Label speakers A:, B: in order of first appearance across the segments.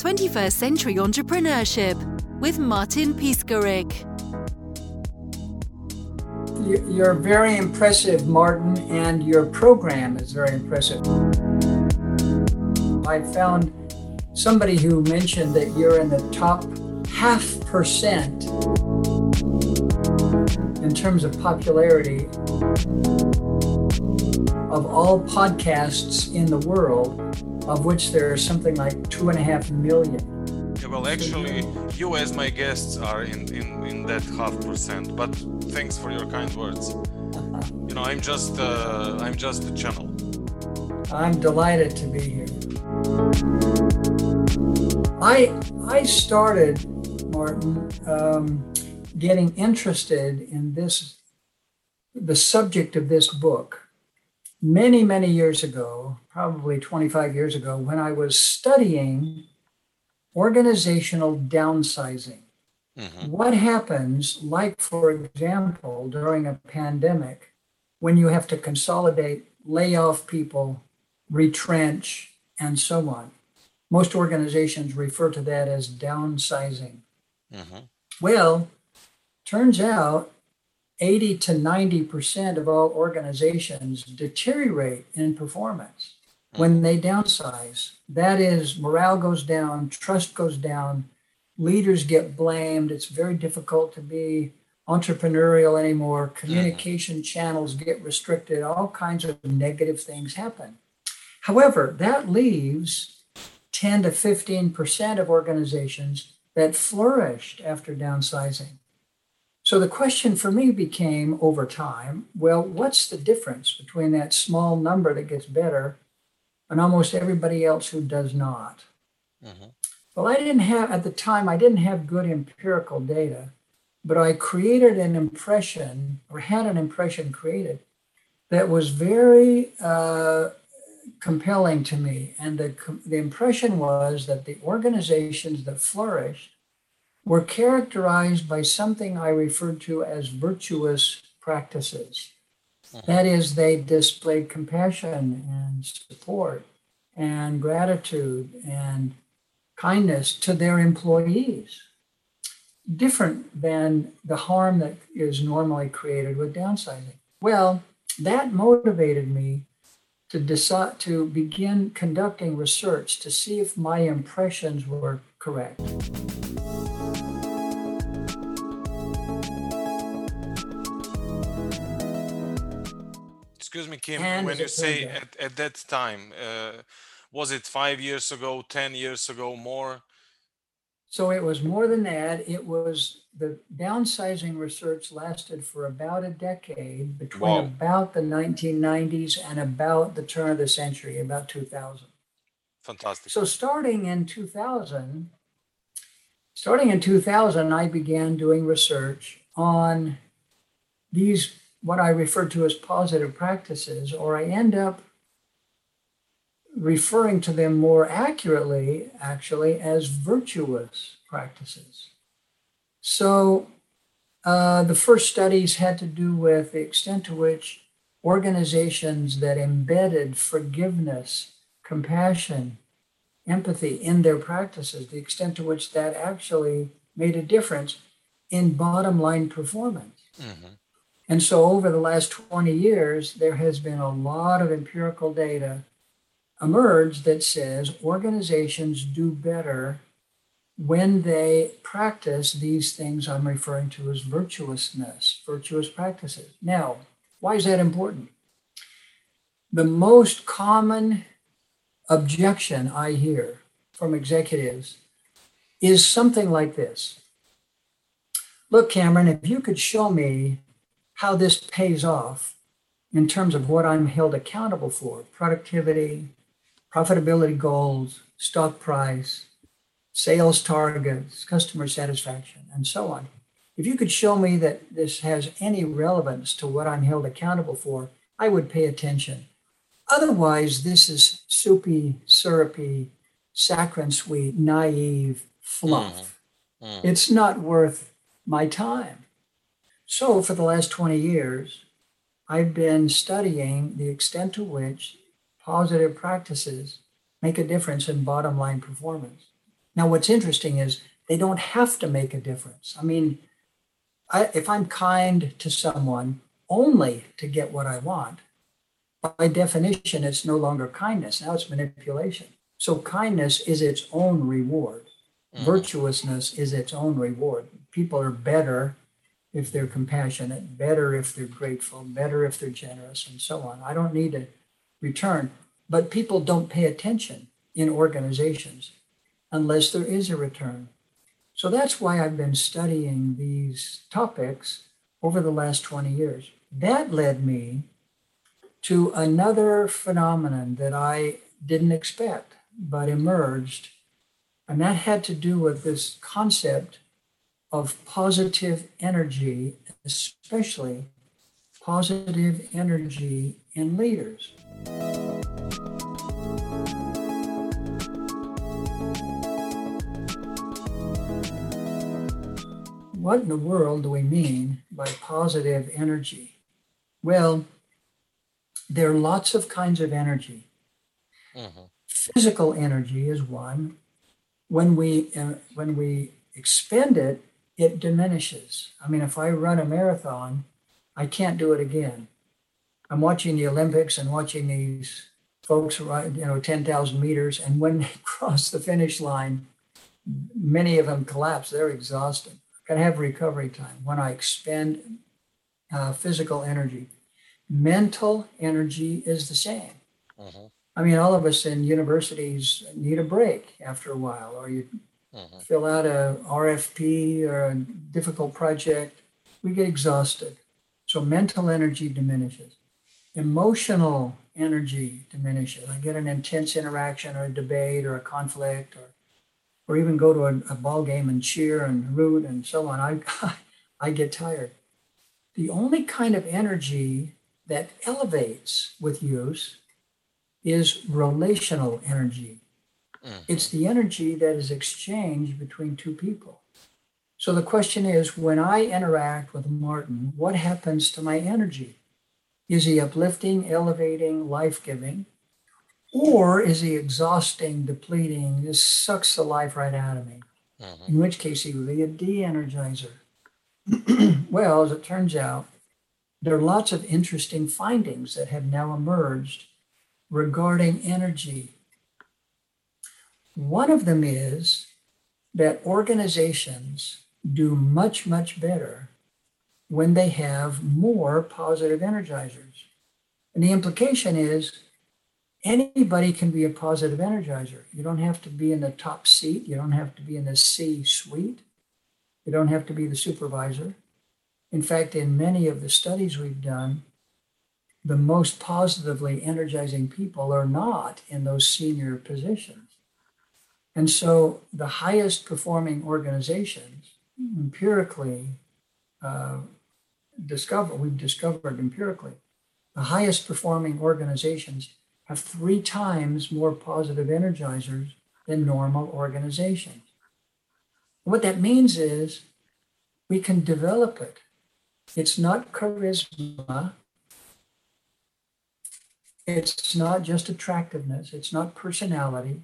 A: 21st Century Entrepreneurship with Martin Piskarik.
B: You're very impressive, Martin, and your program is very impressive. I found somebody who mentioned that you're in the top half percent in terms of popularity of all podcasts in the world, of which there are something like two and a half million.
C: Yeah, well, actually, you as my guests are in, in, in that half percent. But thanks for your kind words. You know, I'm just uh, I'm just a channel.
B: I'm delighted to be here. I I started, Martin, um, getting interested in this, the subject of this book, many many years ago, probably 25 years ago, when I was studying organizational downsizing. Mm-hmm. What happens, like for example, during a pandemic, when you have to consolidate, lay off people, retrench, and so on? Most organizations refer to that as downsizing. Mm-hmm. Well, turns out 80 to 90% of all organizations deteriorate in performance when they downsize. That is, morale goes down, trust goes down, leaders get blamed. It's very difficult to be entrepreneurial anymore. Communication mm-hmm. channels get restricted. All kinds of negative things happen. However, that leaves 10 to 15% of organizations that flourished after downsizing. So the question for me became over time well, what's the difference between that small number that gets better and almost everybody else who does not? Mm-hmm. Well, I didn't have, at the time, I didn't have good empirical data, but I created an impression or had an impression created that was very uh, compelling to me. And the, the impression was that the organizations that flourished were characterized by something I referred to as virtuous practices. Mm-hmm. That is, they displayed compassion and support and gratitude and kindness to their employees, different than the harm that is normally created with downsizing. Well, that motivated me to decide to begin conducting research to see if my impressions were correct.
C: Excuse me, Kim, and when you say at, at that time, uh, was it five years ago, 10 years ago, more?
B: So it was more than that. It was the downsizing research lasted for about a decade between wow. about the 1990s and about the turn of the century, about 2000.
C: Fantastic.
B: So starting in 2000, starting in 2000, I began doing research on these, what I refer to as positive practices, or I end up referring to them more accurately, actually, as virtuous practices. So uh, the first studies had to do with the extent to which organizations that embedded forgiveness, compassion, empathy in their practices, the extent to which that actually made a difference in bottom line performance. Mm-hmm. And so over the last 20 years, there has been a lot of empirical data emerged that says organizations do better when they practice these things I'm referring to as virtuousness, virtuous practices. Now, why is that important? The most common objection I hear from executives is something like this Look, Cameron, if you could show me how this pays off in terms of what I'm held accountable for productivity, profitability goals, stock price, sales targets, customer satisfaction, and so on. If you could show me that this has any relevance to what I'm held accountable for, I would pay attention. Otherwise, this is soupy, syrupy, saccharine sweet, naive fluff. Mm. Mm. It's not worth my time. So, for the last 20 years, I've been studying the extent to which positive practices make a difference in bottom line performance. Now, what's interesting is they don't have to make a difference. I mean, I, if I'm kind to someone only to get what I want, by definition, it's no longer kindness. Now it's manipulation. So kindness is its own reward.
D: Mhm.
B: Virtuousness is its own reward. People are better if they're compassionate, better if they're grateful, better if they're generous, and so on. I don't need to return. But people don't pay attention in organizations unless there is a return. So that's why I've been studying these topics over the last 20 years. That led me to another phenomenon that I didn't expect but emerged. And that had to do with this concept of positive energy, especially positive energy in leaders. What in the world do we mean by positive energy? Well, there are lots of kinds of energy.
D: Mhm.
B: Physical energy is one. When we uh, when we expend it, it diminishes. I mean, if I run a marathon, I can't do it again. I'm watching the Olympics and watching these folks run, you know, 10,000 meters, and when they cross the finish line, many of them collapse. They're exhausted. To have recovery time. When I expend uh, physical energy, mental energy is the same.
D: Mhm.
B: I mean, all of us in universities need a break after a while, or you
D: Mhm.
B: fill out a RFP or a difficult project, we get exhausted. So mental energy diminishes. Emotional energy diminishes. I get an intense interaction or a debate or a conflict or or even go to a, a ball game and cheer and root and so on. I I get tired. The only kind of energy that elevates with use is relational energy.
D: Mhm.
B: It's the energy that is exchanged between two people. So the question is when I interact with Martin, what happens to my energy? Is he uplifting, elevating, life giving? Or is he exhausting, depleting, just sucks the life right out of me?
D: Mhm.
B: In which case he would be a de energizer. well, as it turns out, there are lots of interesting findings that have now emerged regarding energy one of them is that organizations do much, much better when they have more positive energizers. And the implication is anybody can be a positive energizer. You don't have to be in the top seat, you don't have to be in the C suite, you don't have to be the supervisor. In fact, in many of the studies we've done, the most positively energizing people are not in those senior positions. And so the highest performing organizations empirically uh, discover, we've discovered empirically, the highest performing organizations have three times more positive energizers than normal organizations. What that means is we can develop it. It's not charisma. It's not just attractiveness. It's not personality.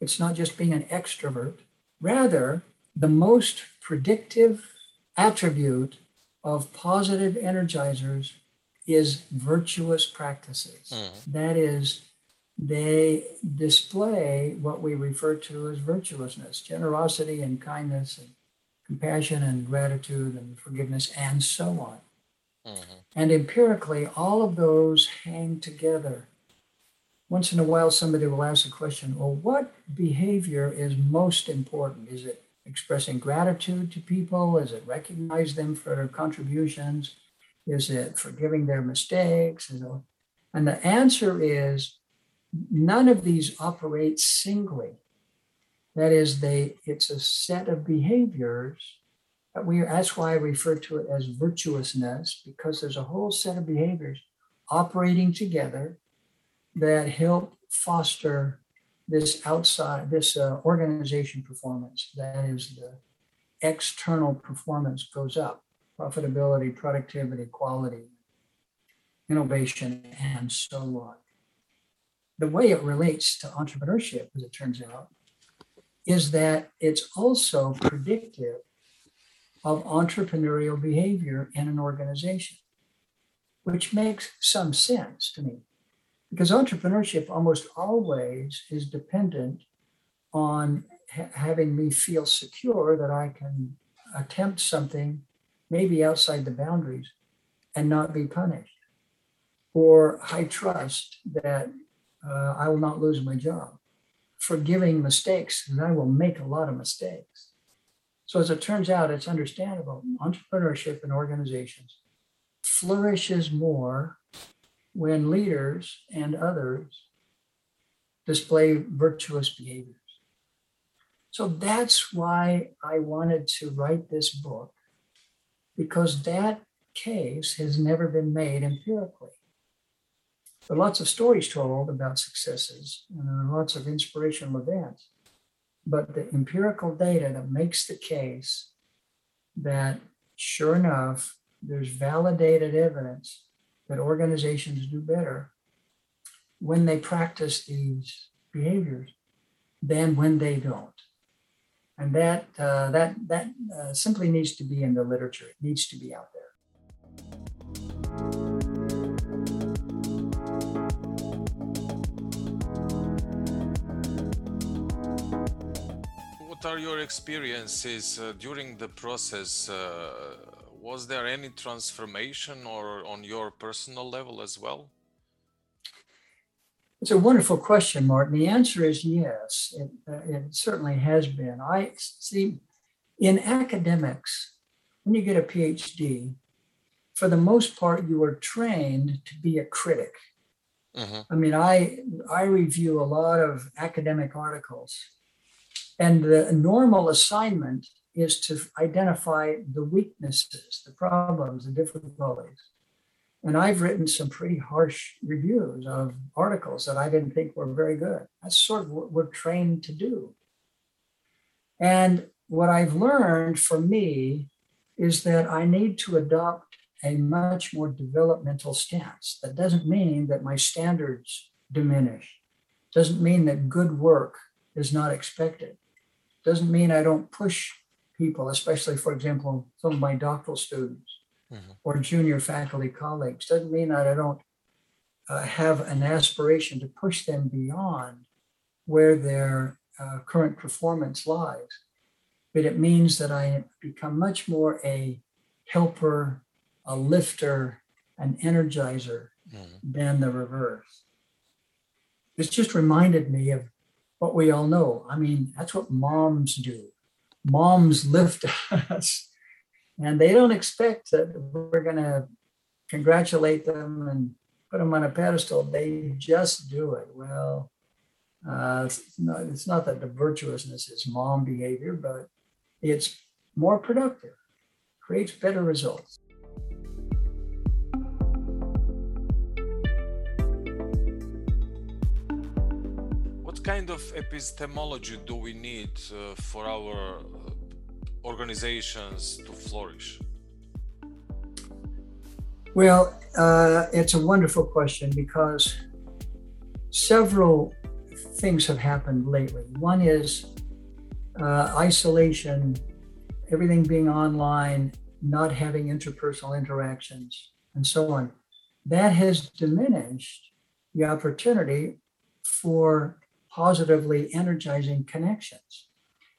B: It's not just being an extrovert. Rather, the most predictive attribute of positive energizers is virtuous practices.
D: Mhm.
B: That is, they display what we refer to as virtuousness, generosity and kindness and compassion and gratitude and forgiveness and so on.
D: Mhm.
B: And empirically, all of those hang together. Once in a while, somebody will ask a question well, what behavior is most important? Is it expressing gratitude to people? Is it recognize them for contributions? Is it forgiving their mistakes? And the answer is none of these operate singly. That is, they it's a set of behaviors that we that's why I refer to it as virtuousness, because there's a whole set of behaviors operating together that help foster this outside this uh, organization performance. That is, the external performance goes up, profitability, productivity, quality, innovation, and so on. The way it relates to entrepreneurship, as it turns out, is that it's also predictive of entrepreneurial behavior in an organization, which makes some sense to me. Because entrepreneurship almost always is dependent on ha- having me feel secure that I can attempt something maybe outside the boundaries and not be punished. Or I trust that uh, I will not lose my job. Forgiving mistakes, and I will make a lot of mistakes. So, as it turns out, it's understandable. Entrepreneurship in organizations flourishes more when leaders and others display virtuous behaviors. So that's why I wanted to write this book, because that case has never been made empirically. There are lots of stories told about successes and there are lots of inspirational events, but the empirical data that makes the case that sure enough, there's validated evidence that organizations do better when they practice these behaviors than when they don't. And that uh, that that uh, simply needs to be in the literature. It needs to be out there.
C: What are your experiences uh, during the process? Was there any transformation or on your personal level as well?
B: It's a wonderful question, Martin. The answer is yes. It, uh, it certainly has been. I see in academics, when you get a PhD, for the most part, you are trained to be a critic.
D: hmm
B: I mean, I I review a lot of academic articles, and the normal assignment is to identify the weaknesses, the problems, the difficulties. And I've written some pretty harsh reviews of articles that I didn't think were very good. That's sort of what we're trained to do. And what I've learned for me is that I need to adopt a much more developmental stance. That doesn't mean that my standards diminish. Doesn't mean that good work is not expected. Doesn't mean I don't push people, especially, for example, some of my doctoral students
D: Mhm.
B: or junior faculty colleagues. Doesn't mean that I don't uh, have an aspiration to push them beyond where their uh, current performance lies. But it means that I become much more a helper, a lifter, an energizer
D: hmm
B: than the reverse. This just reminded me of what we all know. I mean, that's what moms do. Moms lift us, and they don't expect that we're going to congratulate them and put them on a pedestal. They just do it. Well, uh, it's, not, it's not that the virtuousness is mom behavior, but it's more productive, creates better results.
C: Kind of epistemology do we need uh, for our uh, organizations to flourish?
B: Well, uh, it's a wonderful question because several things have happened lately. One is uh, isolation, everything being online, not having interpersonal interactions, and so on. That has diminished the opportunity for positively energizing connections.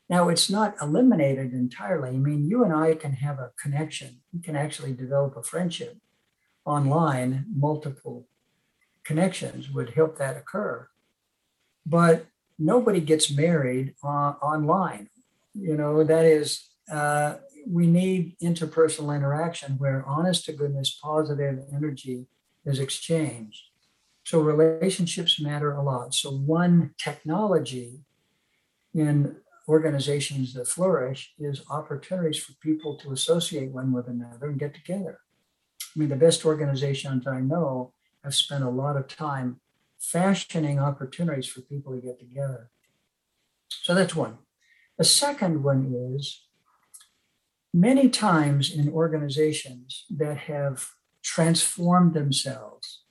B: Now, it's not eliminated entirely. I mean, you and I can have a connection, we can actually develop a friendship online, multiple connections would help that occur. But nobody gets married uh, online. You know, that is, uh, we need interpersonal interaction where honest to goodness, positive energy is exchanged. So relationships matter a lot. So, one technology in organizations that flourish is opportunities for people to associate one with another and get together. I mean, the best organizations I know have spent a lot of time fashioning opportunities for people to get together. So that's one. The second one is many times in organizations that have transformed themselves,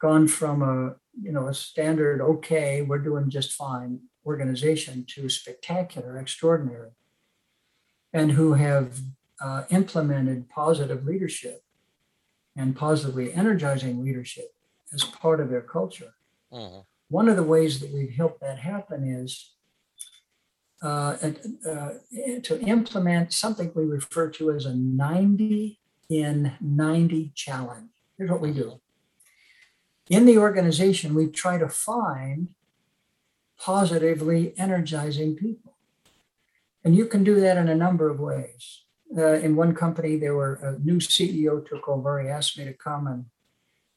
B: gone from a you know, a standard, okay, we're doing just fine organization to spectacular, extraordinary, and who have uh, implemented positive leadership and positively energizing leadership as part of their culture.
D: Mhm.
B: One of the ways that we've helped that happen is uh, uh, to implement something we refer to as a 90 in 90 challenge. Here's what we do. In the organization, we try to find positively energizing people. And you can do that in a number of ways. Uh, in one company, there were a new CEO took over. He asked me to come and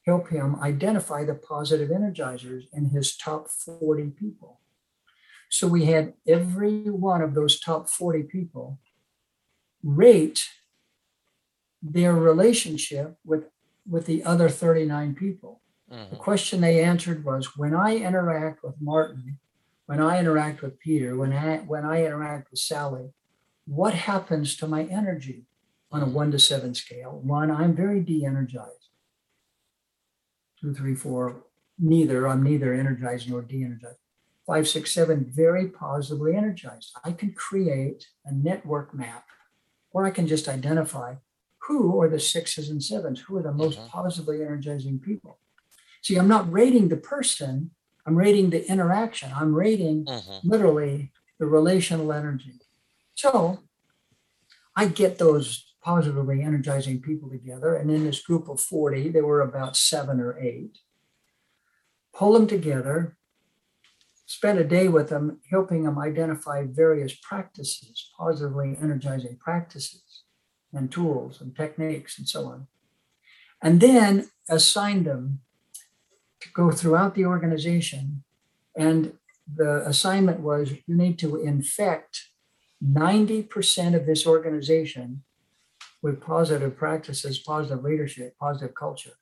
B: help him identify the positive energizers in his top 40 people. So we had every one of those top 40 people rate their relationship with, with the other 39 people. The
D: Mhm.
B: question they answered was when I interact with Martin, when I interact with Peter, when I when I interact with Sally, what happens to my energy on a one to seven scale? One, I'm very de-energized. Two, three, four, neither. I'm neither energized nor de-energized. Five, six, seven, very positively energized. I can create a network map, or I can just identify who are the sixes and sevens, who are the most
D: Mhm.
B: positively energizing people. See, I'm not rating the person, I'm rating the interaction. I'm rating
D: Mhm.
B: literally the relational energy. So I get those positively energizing people together. And in this group of 40, there were about seven or eight. Pull them together, spend a day with them, helping them identify various practices, positively energizing practices and tools and techniques and so on. And then assign them to go throughout the organization. And the assignment was you need to infect 90% of this organization with positive practices, positive leadership, positive culture.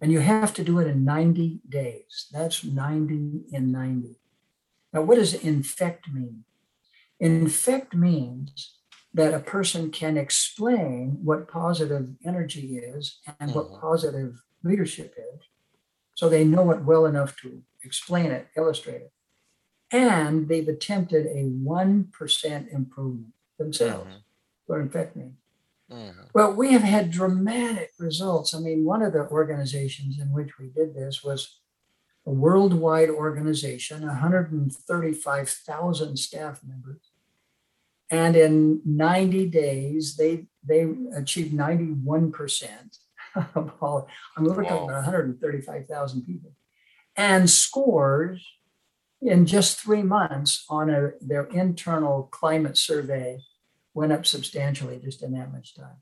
B: And you have to do it in 90 days. That's 90 in 90. Now, what does infect mean? Infect means that a person can explain what positive energy is and what
D: Mhm.
B: positive leadership is. So they know it well enough to explain it, illustrate it. And they've attempted a 1% improvement themselves.
D: Mhm.
B: What infect means.
D: Mhm.
B: Well, we have had dramatic results. I mean, one of the organizations in which we did this was a worldwide organization, 135,000 staff members. And in 90 days, they they achieved 91% of. I mean, we're talking
D: Wow.
B: about 135,000 people. And scores in just three months on a, their internal climate survey went up substantially just in that much time.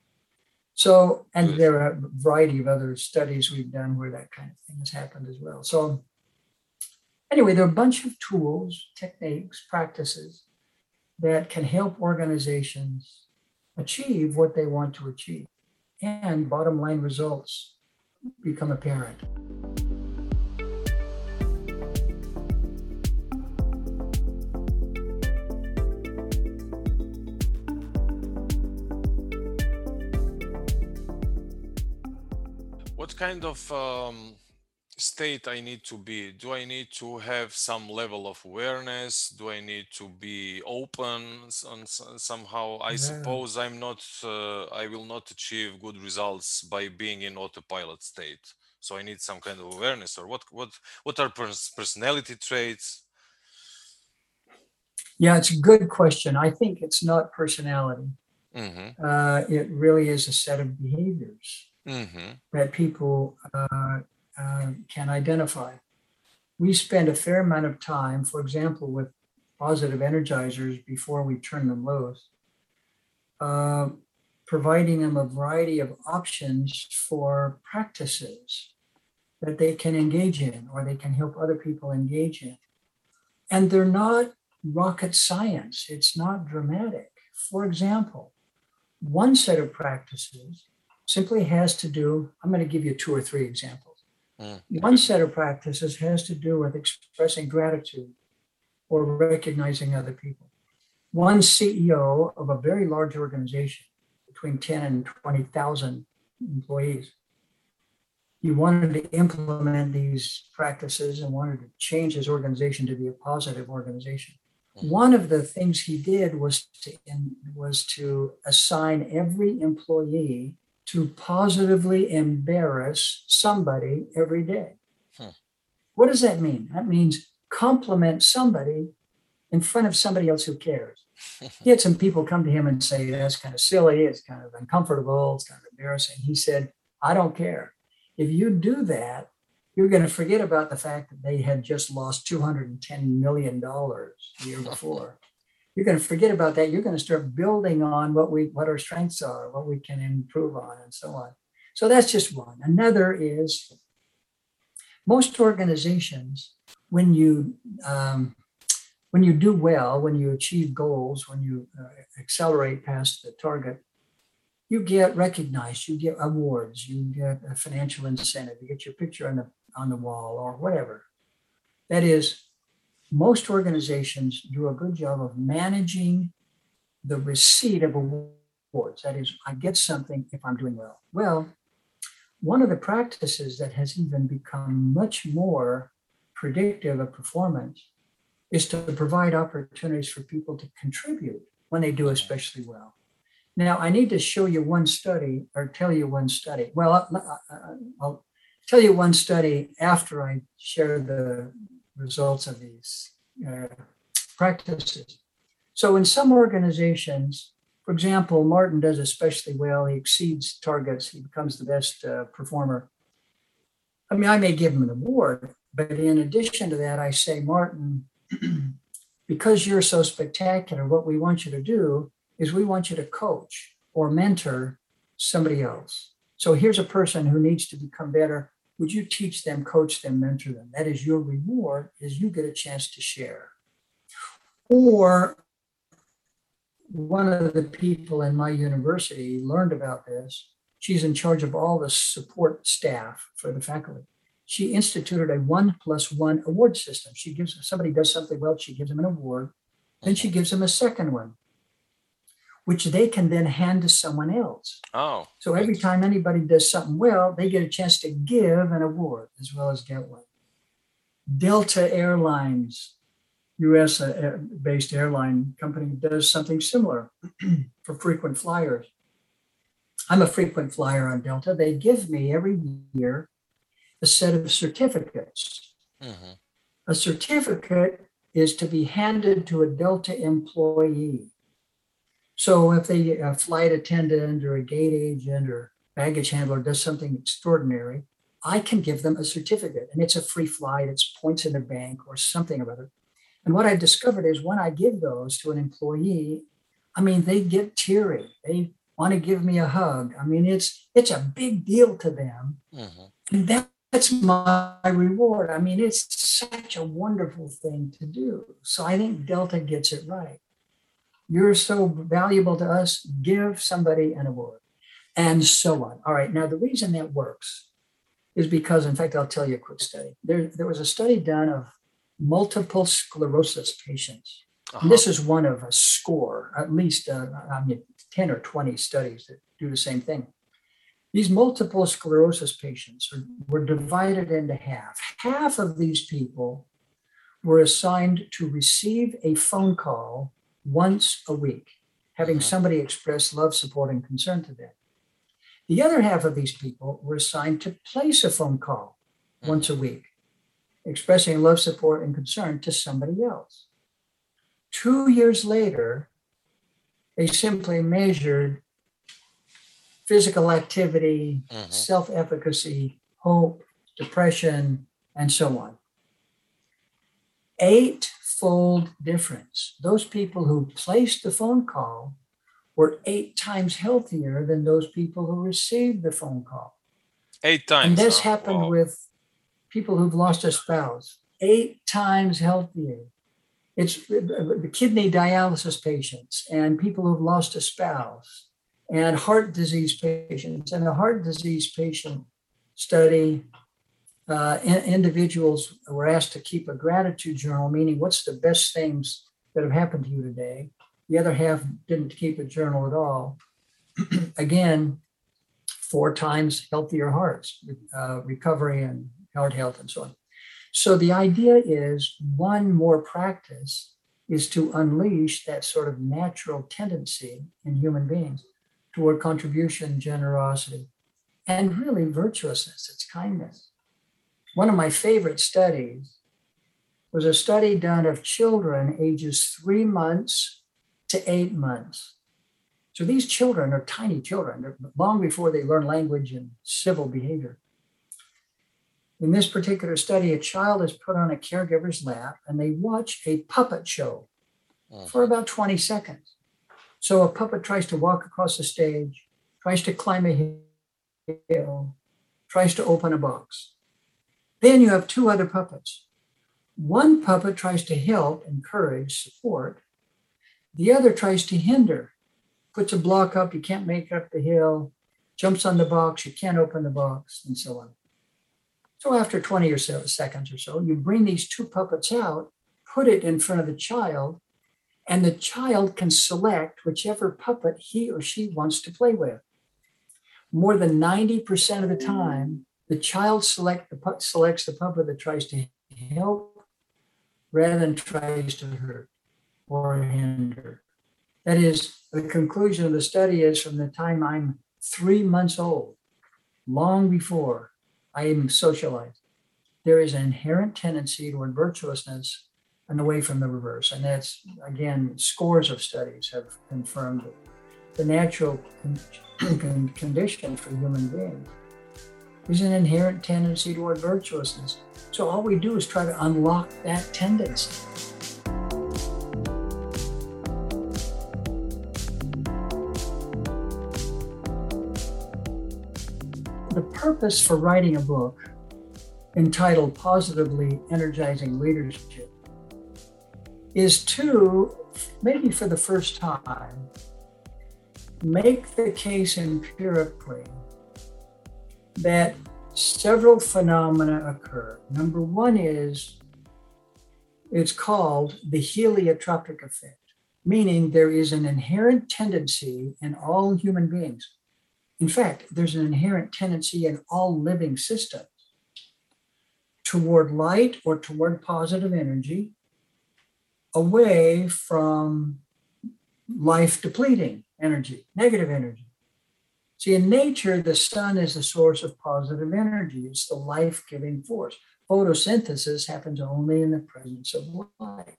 B: So, and there are a variety of other studies we've done where that kind of thing has happened as well. So, anyway, there are a bunch of tools, techniques, practices that can help organizations achieve what they want to achieve. And bottom line results become apparent.
C: What kind of um, state I need to be? Do I need to have some level of awareness? Do I need to be open on somehow? I
B: Yeah.
C: suppose I'm not. Uh, I will not achieve good results by being in autopilot state. So I need some kind of awareness. Or what? What? What are pers- personality traits?
B: Yeah, it's a good question. I think it's not personality.
C: Mm-hmm.
B: Uh, it really is a set of behaviors
C: Mm-hmm.
B: that people uh, uh, can identify. We spend a fair amount of time, for example, with positive energizers before we turn them loose, uh, providing them a variety of options for practices that they can engage in or they can help other people engage in. And they're not rocket science, it's not dramatic. For example, one set of practices simply has to do, I'm going to give you two or three examples.
D: Mm.
B: One set of practices has to do with expressing gratitude or recognizing other people. One CEO of a very large organization, between 10 and 20,000 employees, he wanted to implement these practices and wanted to change his organization to be a positive organization.
D: Mhm.
B: One of the things he did was to was to assign every employee to positively embarrass somebody every day.
D: Hmm.
B: What does that mean? That means compliment somebody in front of somebody else who cares. He had some people come to him and say, That's kind of silly, it's kind of uncomfortable, it's kind of embarrassing. He said, I don't care. If you do that, you're going to forget about the fact that they had just lost $210 million the year before. You're going to forget about that. You're going to start building on what we what our strengths are, what we can improve on, and so on. So that's just one. Another is most organizations, when you um, when you do well, when you achieve goals, when you uh, accelerate past the target, you get recognized, you get awards, you get a financial incentive, you get your picture on the on the wall or whatever. That is, most organizations do a good job of managing the receipt of awards. That is, I get something if I'm doing well. Well, one of the practices that has even become much more predictive of performance is to provide opportunities for people to contribute when they do especially well. Now, I need to show you one study or tell you one study. Well, I'll, I'll tell you one study after I share the results of these uh, practices. So, in some organizations, for example, Martin does especially well. He exceeds targets. He becomes the best uh, performer. I mean, I may give him an award, but in addition to that, I say, Martin, because you're so spectacular, what we want you to do is we want you to coach or mentor somebody else. So here's a person who needs to become better. Would you teach them, coach them, mentor them? That is your reward is you get a chance to share. Or one of the people in my university learned about this. She's in charge of all the support staff for the faculty. She instituted a one plus one award system. She gives somebody does something well, she gives them an award, then she gives them a second one which they can then hand to someone else.
C: Oh.
B: So every time anybody does something well, they get a chance to give an award as well as get one. Delta Airlines, US uh, based airline company, does something similar for frequent flyers. I'm a frequent flyer on Delta. They give me every year a set of certificates.
D: Mhm.
B: A certificate is to be handed to a Delta employee. So if they, a flight attendant or a gate agent or baggage handler does something extraordinary, I can give them a certificate and it's a free flight, it's points in the bank or something or other. And what I've discovered is when I give those to an employee, I mean, they get teary. They want to give me a hug. I mean, it's it's a big deal to them.
D: Mhm.
B: And that, that's my reward. I mean, it's such a wonderful thing to do. So I think Delta gets it right. You're so valuable to us, give somebody an award, and so on. All right. Now, the reason that works is because, in fact, I'll tell you a quick study. There, there was a study done of multiple sclerosis patients.
C: Uh-huh.
B: And this is one of a score, at least uh, I mean, 10 or 20 studies that do the same thing. These multiple sclerosis patients are, were divided into half. Half of these people were assigned to receive a phone call once a week, having
D: Mhm.
B: somebody express love, support, and concern to them. The other half of these people were assigned to place a phone call once a week, expressing love, support, and concern to somebody else. Two years later, they simply measured physical activity,
D: Mhm.
B: self efficacy, hope, depression, and so on. Eightfold difference. Those people who placed the phone call were eight times healthier than those people who received the phone call.
C: Eight times.
B: And this
C: huh?
B: happened
C: Wow.
B: with people who've lost a spouse, eight times healthier. It's the kidney dialysis patients and people who've lost a spouse and heart disease patients. And the heart disease patient study, uh, in- individuals were asked to keep a gratitude journal, meaning what's the best things that have happened to you today. The other half didn't keep a journal at all. Again, four times healthier hearts, uh, recovery and heart health, and so on. So the idea is one more practice is to unleash that sort of natural tendency in human beings toward contribution, generosity, and really virtuousness, it's kindness. One of my favorite studies was a study done of children ages three months to eight months. So these children are tiny children, They're long before they learn language and civil behavior. In this particular study, a child is put on a caregiver's lap and they watch a puppet show hmm. for about 20 seconds. So a puppet tries to walk across the stage, tries to climb a hill, tries to open a box. Then you have two other puppets. One puppet tries to help, encourage, support. The other tries to hinder, puts a block up, you can't make up the hill, jumps on the box, you can't open the box, and so on. So after 20 or so seconds or so, you bring these two puppets out, put it in front of the child, and the child can select whichever puppet he or she wants to play with. More than 90% of the time, the child select the, selects the puppet that tries to help rather than tries to hurt or hinder. That is, the conclusion of the study is from the time I'm three months old, long before I am socialized, there is an inherent tendency toward virtuousness and away from the reverse. And that's, again, scores of studies have confirmed it. The natural con- condition for human beings is an inherent tendency toward virtuousness. So all we do is try to unlock that tendency. The purpose for writing a book entitled Positively Energizing Leadership is to, maybe for the first time, make the case empirically that several phenomena occur. Number one is it's called the heliotropic effect, meaning there is an inherent tendency in all human beings. In fact, there's an inherent tendency in all living systems toward light or toward positive energy, away from life depleting energy, negative energy. See, in nature, the sun is the source of positive energy, it's the life giving force. Photosynthesis happens only in the presence of light.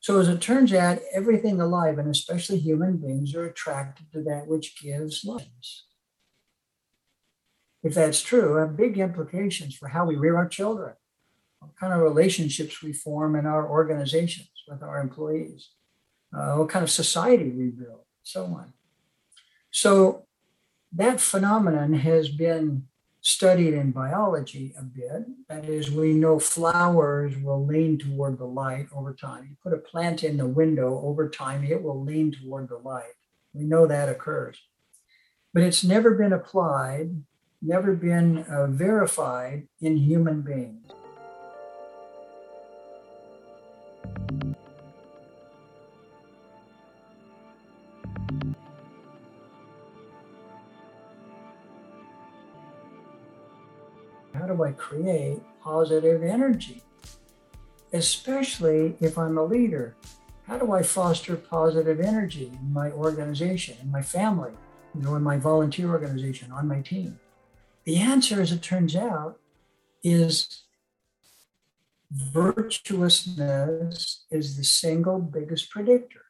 B: So, as it turns out, everything alive, and especially human beings, are attracted to that which gives life. If that's true, have big implications for how we rear our children, what kind of relationships we form in our organizations with our employees, uh, what kind of society we build, so on. So that phenomenon has been studied in biology a bit. That is, we know flowers will lean toward the light over time. You put a plant in the window, over time, it will lean toward the light. We know that occurs. But it's never been applied, never been uh, verified in human beings. Do I create positive energy? Especially if I'm a leader. How do I foster positive energy in my organization, in my family, you know, in my volunteer organization, on my team? The answer, as it turns out, is virtuousness is the single biggest predictor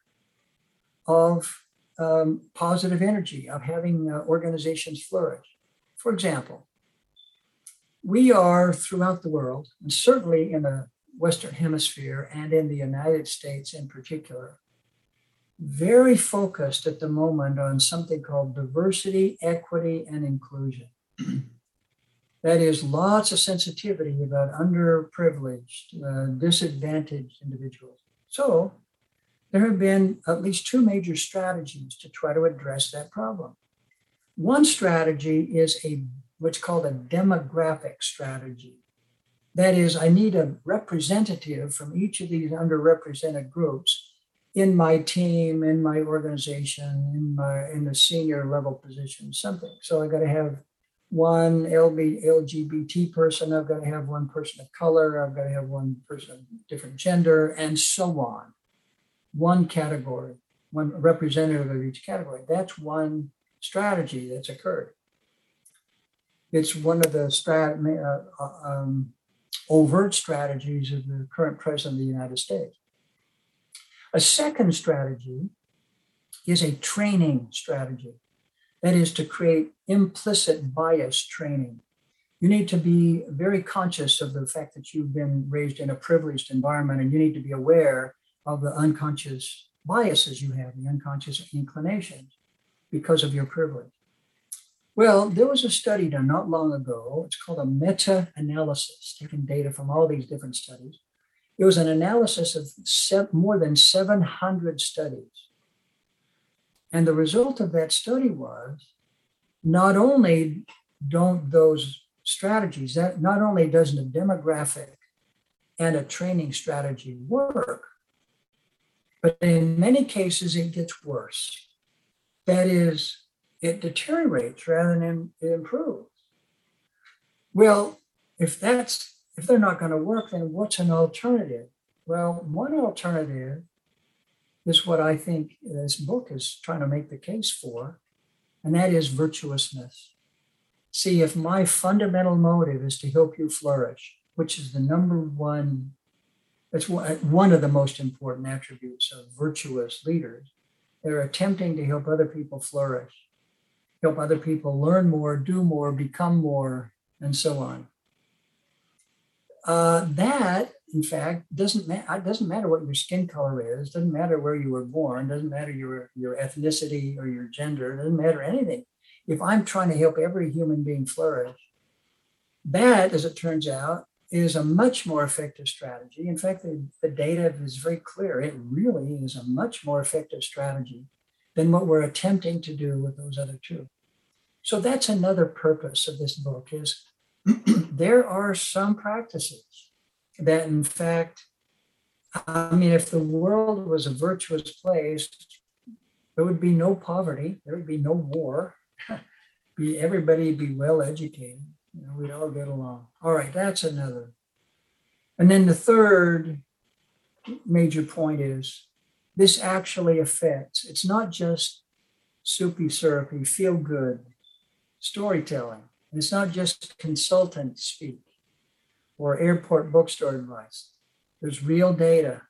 B: of um, positive energy, of having uh, organizations flourish. For example, we are throughout the world, and certainly in the Western Hemisphere and in the United States in particular, very focused at the moment on something called diversity, equity, and inclusion. that is, lots of sensitivity about underprivileged, uh, disadvantaged individuals. So, there have been at least two major strategies to try to address that problem. One strategy is a what's called a demographic strategy. That is, I need a representative from each of these underrepresented groups in my team, in my organization, in my in the senior level position, something. So I got to have one LB, LGBT person. I've got to have one person of color. I've got to have one person of different gender, and so on. One category, one representative of each category. That's one strategy that's occurred. It's one of the strat, uh, uh, um, overt strategies of the current president of the United States. A second strategy is a training strategy. That is to create implicit bias training. You need to be very conscious of the fact that you've been raised in a privileged environment and you need to be aware of the unconscious biases you have, the unconscious inclinations because of your privilege. Well, there was a study done not long ago. It's called a meta analysis, taking data from all these different studies. It was an analysis of more than 700 studies. And the result of that study was not only don't those strategies, that not only doesn't a demographic and a training strategy work, but in many cases it gets worse. That is, it deteriorates rather than it improves. Well, if that's if they're not going to work, then what's an alternative? Well, one alternative is what I think this book is trying to make the case for, and that is virtuousness. See, if my fundamental motive is to help you flourish, which is the number one, that's one of the most important attributes of virtuous leaders, they're attempting to help other people flourish, help other people learn more, do more, become more, and so on. Uh, that, in fact, doesn't matter. Doesn't matter what your skin color is. Doesn't matter where you were born. Doesn't matter your your ethnicity or your gender. Doesn't matter anything. If I'm trying to help every human being flourish, that, as it turns out, is a much more effective strategy. In fact, the, the data is very clear. It really is a much more effective strategy than what we're attempting to do with those other two. So that's another purpose of this book is there are some practices that, in fact, I mean, if the world was a virtuous place, there would be no poverty, there would be no war, be everybody be well educated. You know, we'd all get along. All right, that's another. And then the third major point is this actually affects. It's not just soupy syrupy, feel good storytelling. It's not just consultant speak or airport bookstore advice. There's real data,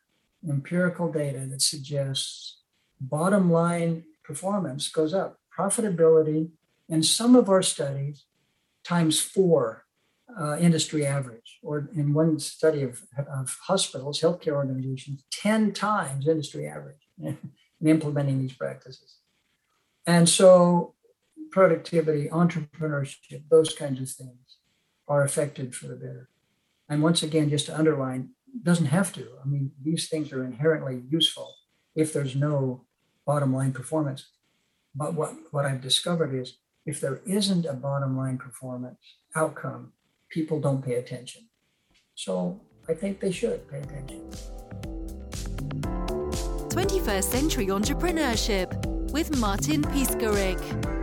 B: empirical data that suggests bottom line performance goes up, profitability in some of our studies times four uh, industry average, or in one study of, of hospitals, healthcare organizations, 10 times industry average in implementing these practices. And so productivity, entrepreneurship, those kinds of things are affected for the better. And once again, just to underline, doesn't have to. I mean, these things are inherently useful if there's no bottom line performance. But what, what I've discovered is if there isn't a bottom line performance outcome, people don't pay attention. So I think they should pay attention.
A: 21st Century Entrepreneurship with Martin Piskarik.